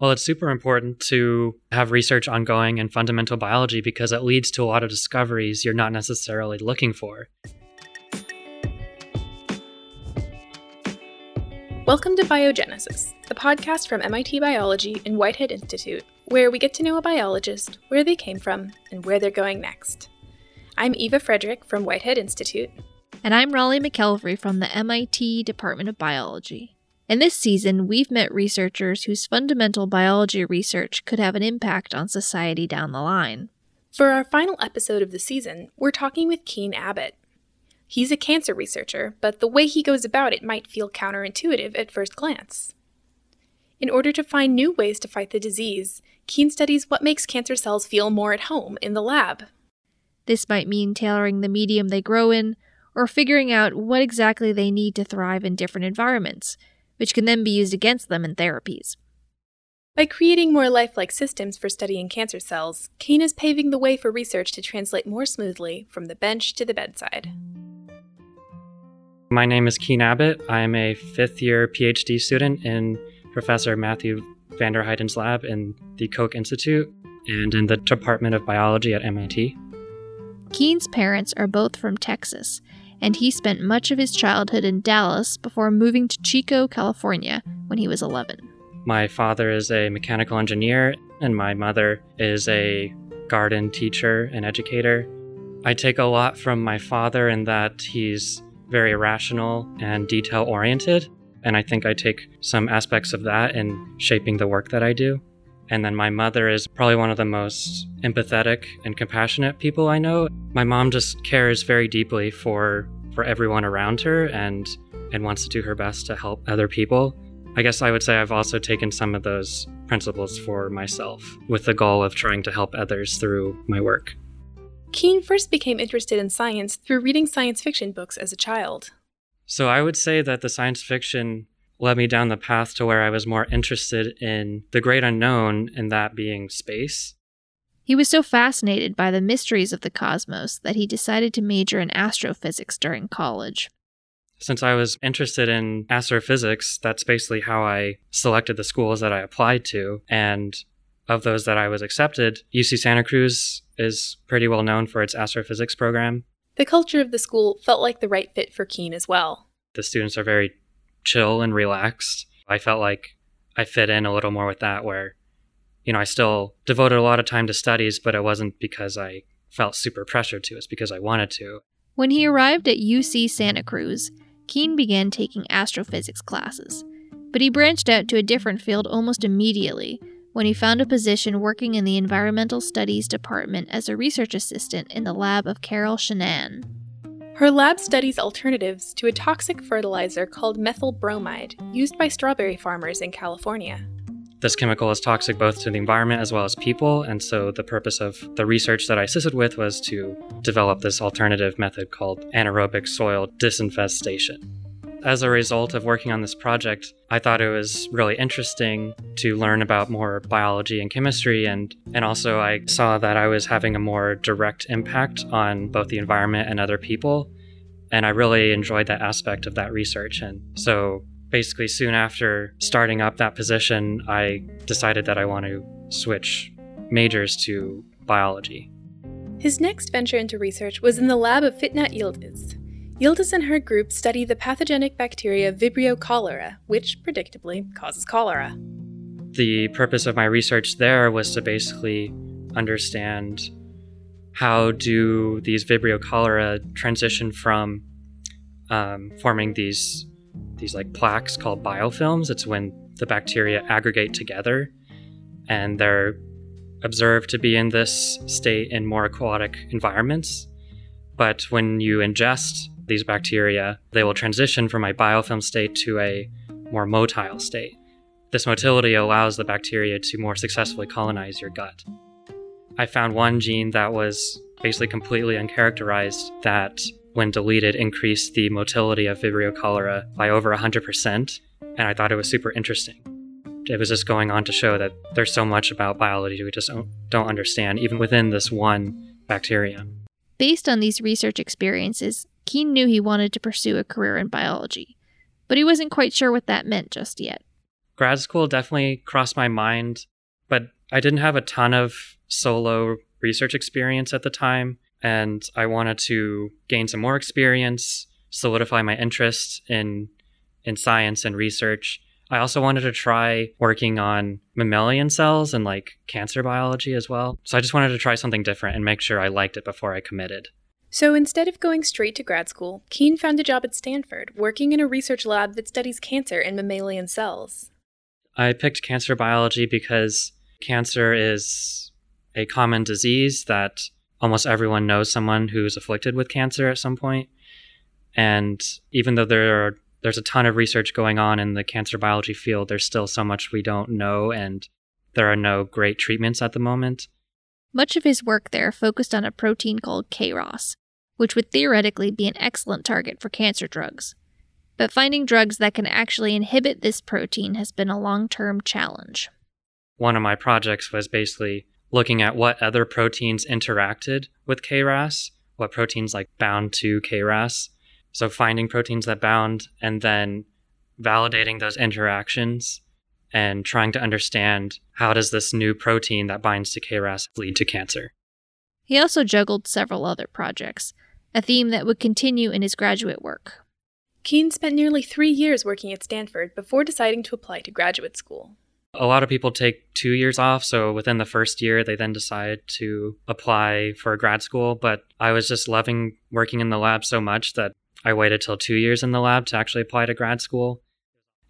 Well, it's super important to have research ongoing in fundamental biology because it leads to a lot of discoveries you're not necessarily looking for. Welcome to Biogenesis, the podcast from MIT Biology and Whitehead Institute, where we get to know a biologist, where they came from, and where they're going next. I'm Eva Frederick from Whitehead Institute. And I'm Raleigh McKelvey from the MIT Department of Biology. In this season, we've met researchers whose fundamental biology research could have an impact on society down the line. For our final episode of the season, we're talking with Keen Abbott, He's a cancer researcher, but the way he goes about it might feel counterintuitive at first glance. In order to find new ways to fight the disease, Keen studies what makes cancer cells feel more at home in the lab. This might mean tailoring the medium they grow in, or figuring out what exactly they need to thrive in different environments, which can then be used against them in therapies. By creating more lifelike systems for studying cancer cells, Keen is paving the way for research to translate more smoothly from the bench to the bedside. My name is Keen Abbott. I am a fifth year PhD student in Professor Matthew Vander Heiden's lab in the Koch Institute and in the Department of Biology at MIT. Keen's parents are both from Texas, and he spent much of his childhood in Dallas before moving to Chico, California when he was 11. My father is a mechanical engineer, and my mother is a garden teacher and educator. I take a lot from my father in that he's very rational and detail oriented. And I think I take some aspects of that in shaping the work that I do. And then my mother is probably one of the most empathetic and compassionate people I know. My mom just cares very deeply for for everyone around her and and wants to do her best to help other people. I guess I would say I've also taken some of those principles for myself with the goal of trying to help others through my work. Keen first became interested in science through reading science fiction books as a child. So I would say that the science fiction led me down the path to where I was more interested in the great unknown, and that being space. He was so fascinated by the mysteries of the cosmos that he decided to major in astrophysics during college. Since I was interested in astrophysics, that's basically how I selected the schools that I applied to. And of those that I was accepted, UC Santa Cruz is pretty well known for its astrophysics program. The culture of the school felt like the right fit for Keen as well. The students are very chill and relaxed. I felt like I fit in a little more with that, where, you know, I still devoted a lot of time to studies, but it wasn't because I felt super pressured to, it's because I wanted to. When he arrived at UC Santa Cruz, Keen began taking astrophysics classes, but he branched out to a different field almost immediately when he found a position working in the Environmental Studies Department as a research assistant in the lab of Carol Shennan. Her lab studies alternatives to a toxic fertilizer called methyl bromide used by strawberry farmers in California. This chemical is toxic both to the environment as well as people, and so the purpose of the research that I assisted with was to develop this alternative method called anaerobic soil disinfestation. As a result of working on this project, I thought it was really interesting to learn about more biology and chemistry and and also I saw that I was having a more direct impact on both the environment and other people and I really enjoyed that aspect of that research and so basically soon after starting up that position I decided that I want to switch majors to biology. His next venture into research was in the lab of Fitnat Yildiz, Yildiz and her group study the pathogenic bacteria Vibrio cholera, which predictably causes cholera. The purpose of my research there was to basically understand how do these Vibrio cholera transition from um, forming these these like plaques called biofilms. It's when the bacteria aggregate together, and they're observed to be in this state in more aquatic environments. But when you ingest these bacteria, they will transition from a biofilm state to a more motile state. This motility allows the bacteria to more successfully colonize your gut. I found one gene that was basically completely uncharacterized that, when deleted, increased the motility of Vibrio cholera by over 100%, and I thought it was super interesting. It was just going on to show that there's so much about biology we just don't understand, even within this one bacterium. Based on these research experiences, Keen knew he wanted to pursue a career in biology, but he wasn't quite sure what that meant just yet. grad school definitely crossed my mind, but I didn't have a ton of solo research experience at the time. And I wanted to gain some more experience, solidify my interest in, in science and research. I also wanted to try working on mammalian cells and like cancer biology as well. So I just wanted to try something different and make sure I liked it before I committed. So instead of going straight to grad school, Keen found a job at Stanford, working in a research lab that studies cancer in mammalian cells. I picked cancer biology because cancer is a common disease that almost everyone knows someone who's afflicted with cancer at some point. And even though there are there's a ton of research going on in the cancer biology field, there's still so much we don't know and there are no great treatments at the moment. Much of his work there focused on a protein called KRAS, which would theoretically be an excellent target for cancer drugs. But finding drugs that can actually inhibit this protein has been a long term challenge. One of my projects was basically looking at what other proteins interacted with KRAS, what proteins like bound to KRAS. So finding proteins that bound and then validating those interactions and trying to understand how does this new protein that binds to KRAS lead to cancer. He also juggled several other projects, a theme that would continue in his graduate work. Keen spent nearly three years working at Stanford before deciding to apply to graduate school. A lot of people take two years off, so within the first year, they then decide to apply for grad school. But I was just loving working in the lab so much that I waited till two years in the lab to actually apply to grad school.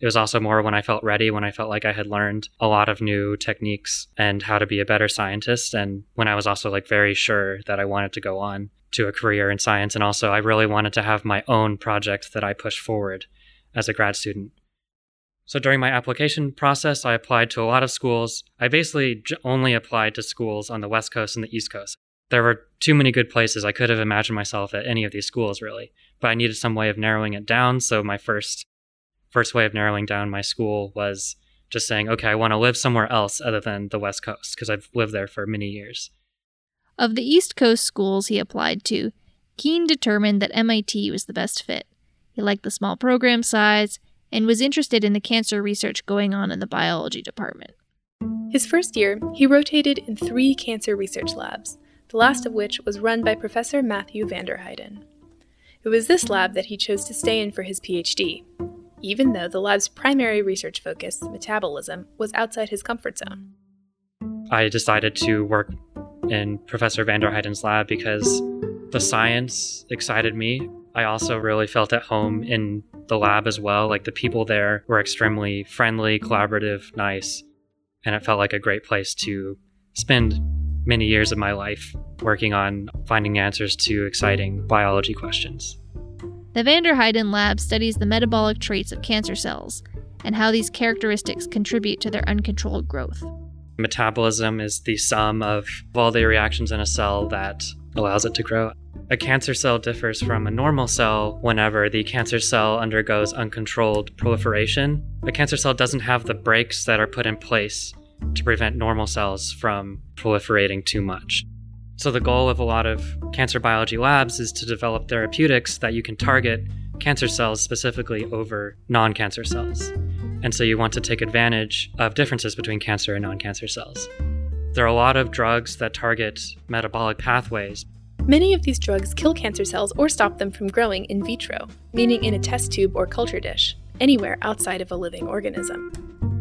It was also more when I felt ready, when I felt like I had learned a lot of new techniques and how to be a better scientist. And when I was also like very sure that I wanted to go on to a career in science. And also, I really wanted to have my own project that I pushed forward as a grad student. So during my application process, I applied to a lot of schools. I basically only applied to schools on the West Coast and the East Coast. There were too many good places. I could have imagined myself at any of these schools, really. But I needed some way of narrowing it down. So my first first way of narrowing down my school was just saying, okay, I want to live somewhere else other than the West Coast because I've lived there for many years. Of the East Coast schools he applied to, Keen determined that MIT was the best fit. He liked the small program size and was interested in the cancer research going on in the biology department. His first year, he rotated in three cancer research labs, the last of which was run by Professor Matthew Vander Heiden. It was this lab that he chose to stay in for his PhD, even though the lab's primary research focus, metabolism, was outside his comfort zone. I decided to work in Professor Vander Heiden's lab because the science excited me. I also really felt at home in the lab as well. Like the people there were extremely friendly, collaborative, nice, and it felt like a great place to spend many years of my life working on finding answers to exciting biology questions. The Vander Heiden lab studies the metabolic traits of cancer cells and how these characteristics contribute to their uncontrolled growth. Metabolism is the sum of all the reactions in a cell that allows it to grow. A cancer cell differs from a normal cell whenever the cancer cell undergoes uncontrolled proliferation. A cancer cell doesn't have the brakes that are put in place to prevent normal cells from proliferating too much. So, the goal of a lot of cancer biology labs is to develop therapeutics that you can target cancer cells specifically over non cancer cells. And so, you want to take advantage of differences between cancer and non cancer cells. There are a lot of drugs that target metabolic pathways. Many of these drugs kill cancer cells or stop them from growing in vitro, meaning in a test tube or culture dish, anywhere outside of a living organism.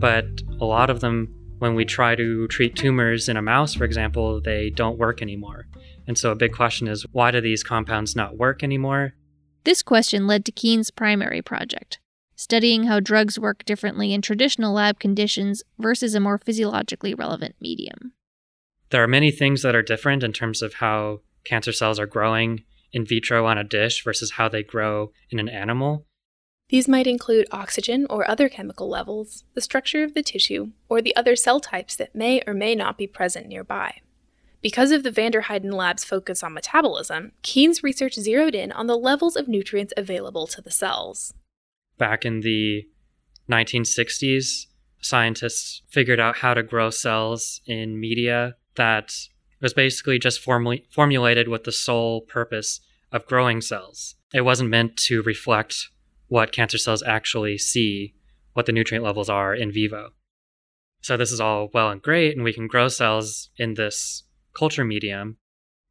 But a lot of them when we try to treat tumors in a mouse, for example, they don't work anymore. And so a big question is why do these compounds not work anymore? This question led to Keen's primary project, studying how drugs work differently in traditional lab conditions versus a more physiologically relevant medium. There are many things that are different in terms of how cancer cells are growing in vitro on a dish versus how they grow in an animal. These might include oxygen or other chemical levels, the structure of the tissue, or the other cell types that may or may not be present nearby. Because of the Vander Heiden lab's focus on metabolism, Keen's research zeroed in on the levels of nutrients available to the cells. Back in the 1960s, scientists figured out how to grow cells in media that was basically just formula- formulated with the sole purpose of growing cells. It wasn't meant to reflect what cancer cells actually see what the nutrient levels are in vivo. So this is all well and great, and we can grow cells in this culture medium.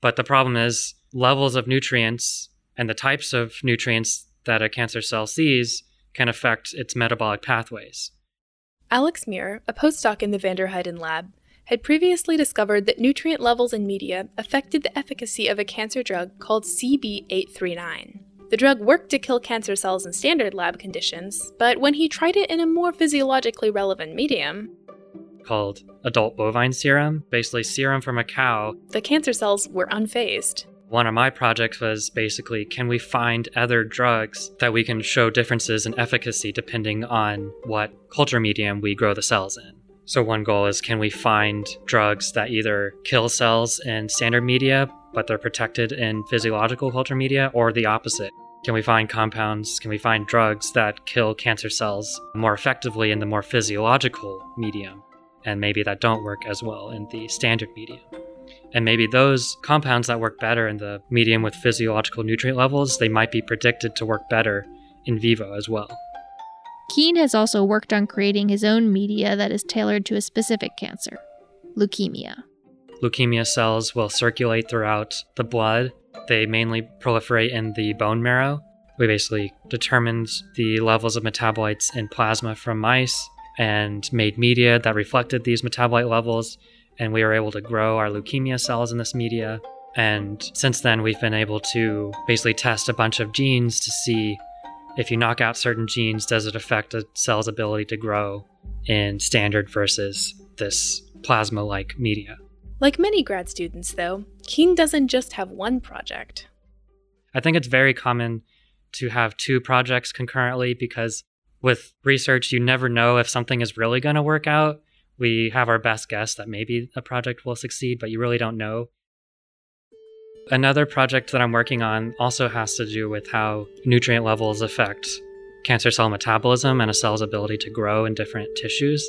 But the problem is levels of nutrients and the types of nutrients that a cancer cell sees can affect its metabolic pathways. Alex Muir, a postdoc in the Vander Heiden lab, had previously discovered that nutrient levels in media affected the efficacy of a cancer drug called CB839. The drug worked to kill cancer cells in standard lab conditions, but when he tried it in a more physiologically relevant medium, called adult bovine serum, basically serum from a cow, the cancer cells were unfazed. One of my projects was basically can we find other drugs that we can show differences in efficacy depending on what culture medium we grow the cells in? So, one goal is can we find drugs that either kill cells in standard media, but they're protected in physiological culture media, or the opposite? Can we find compounds, can we find drugs that kill cancer cells more effectively in the more physiological medium? And maybe that don't work as well in the standard medium. And maybe those compounds that work better in the medium with physiological nutrient levels, they might be predicted to work better in vivo as well. Keen has also worked on creating his own media that is tailored to a specific cancer leukemia. Leukemia cells will circulate throughout the blood. They mainly proliferate in the bone marrow. We basically determined the levels of metabolites in plasma from mice and made media that reflected these metabolite levels. And we were able to grow our leukemia cells in this media. And since then, we've been able to basically test a bunch of genes to see if you knock out certain genes, does it affect a cell's ability to grow in standard versus this plasma like media? Like many grad students, though, Keen doesn't just have one project. I think it's very common to have two projects concurrently because with research, you never know if something is really going to work out. We have our best guess that maybe a project will succeed, but you really don't know. Another project that I'm working on also has to do with how nutrient levels affect cancer cell metabolism and a cell's ability to grow in different tissues.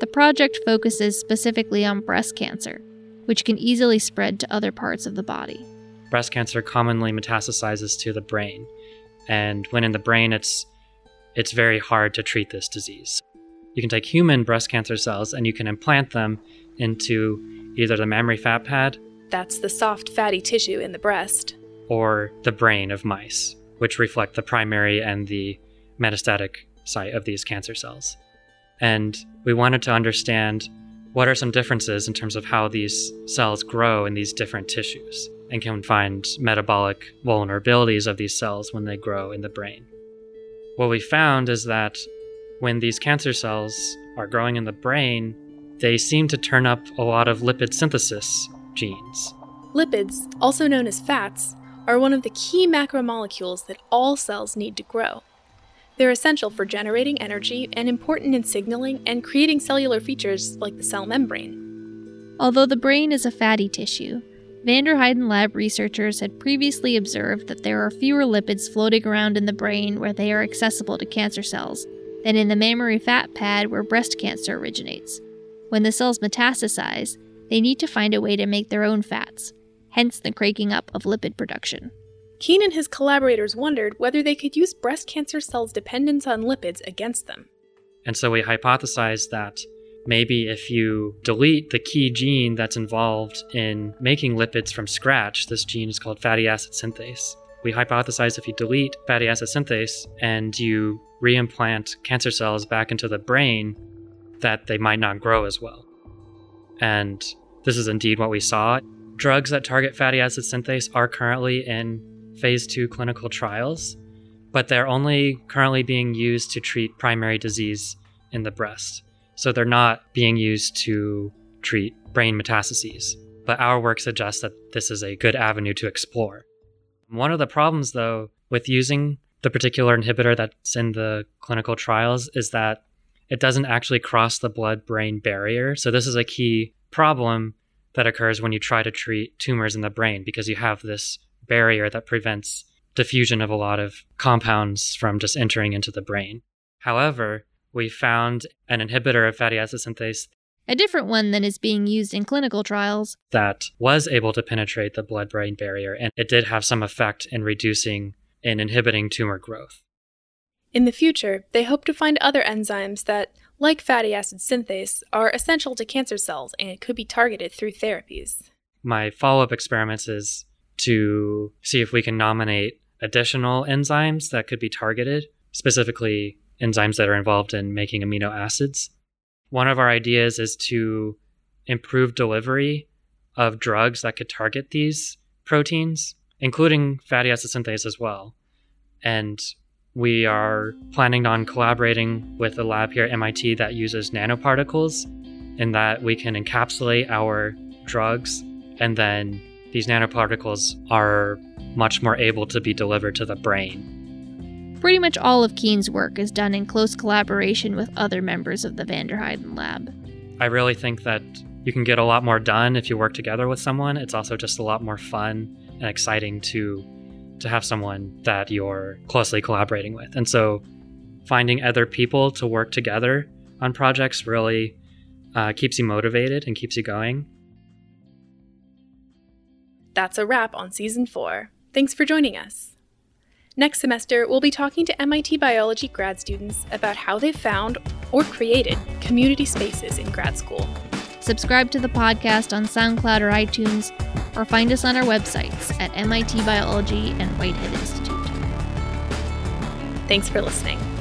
The project focuses specifically on breast cancer, which can easily spread to other parts of the body. Breast cancer commonly metastasizes to the brain, and when in the brain, it's it's very hard to treat this disease. You can take human breast cancer cells and you can implant them into either the mammary fat pad that's the soft, fatty tissue in the breast. Or the brain of mice, which reflect the primary and the metastatic site of these cancer cells. And we wanted to understand what are some differences in terms of how these cells grow in these different tissues and can find metabolic vulnerabilities of these cells when they grow in the brain. What we found is that when these cancer cells are growing in the brain, they seem to turn up a lot of lipid synthesis genes. Lipids, also known as fats, are one of the key macromolecules that all cells need to grow. They're essential for generating energy and important in signaling and creating cellular features like the cell membrane. Although the brain is a fatty tissue, Vander Heiden lab researchers had previously observed that there are fewer lipids floating around in the brain where they are accessible to cancer cells than in the mammary fat pad where breast cancer originates. When the cells metastasize, they need to find a way to make their own fats, hence the cranking up of lipid production. Keen and his collaborators wondered whether they could use breast cancer cells' dependence on lipids against them. And so we hypothesized that maybe if you delete the key gene that's involved in making lipids from scratch, this gene is called fatty acid synthase. We hypothesized if you delete fatty acid synthase and you reimplant cancer cells back into the brain, that they might not grow as well. And this is indeed what we saw. Drugs that target fatty acid synthase are currently in phase two clinical trials, but they're only currently being used to treat primary disease in the breast. So they're not being used to treat brain metastases. But our work suggests that this is a good avenue to explore. One of the problems, though, with using the particular inhibitor that's in the clinical trials is that it doesn't actually cross the blood brain barrier. So, this is a key problem that occurs when you try to treat tumors in the brain because you have this barrier that prevents diffusion of a lot of compounds from just entering into the brain. However, we found an inhibitor of fatty acid synthase. A different one than is being used in clinical trials. That was able to penetrate the blood brain barrier, and it did have some effect in reducing and inhibiting tumor growth. In the future, they hope to find other enzymes that, like fatty acid synthase, are essential to cancer cells and could be targeted through therapies. My follow up experiments is to see if we can nominate additional enzymes that could be targeted, specifically enzymes that are involved in making amino acids. One of our ideas is to improve delivery of drugs that could target these proteins, including fatty acid synthase as well. And we are planning on collaborating with a lab here at MIT that uses nanoparticles in that we can encapsulate our drugs and then these nanoparticles are much more able to be delivered to the brain. Pretty much all of Keen's work is done in close collaboration with other members of the Vander Heiden lab. I really think that you can get a lot more done if you work together with someone. It's also just a lot more fun and exciting to to have someone that you're closely collaborating with. And so finding other people to work together on projects really uh, keeps you motivated and keeps you going. That's a wrap on season four. Thanks for joining us. Next semester, we'll be talking to MIT biology grad students about how they've found or created community spaces in grad school. Subscribe to the podcast on SoundCloud or iTunes, or find us on our websites at MIT Biology and Whitehead Institute. Thanks for listening.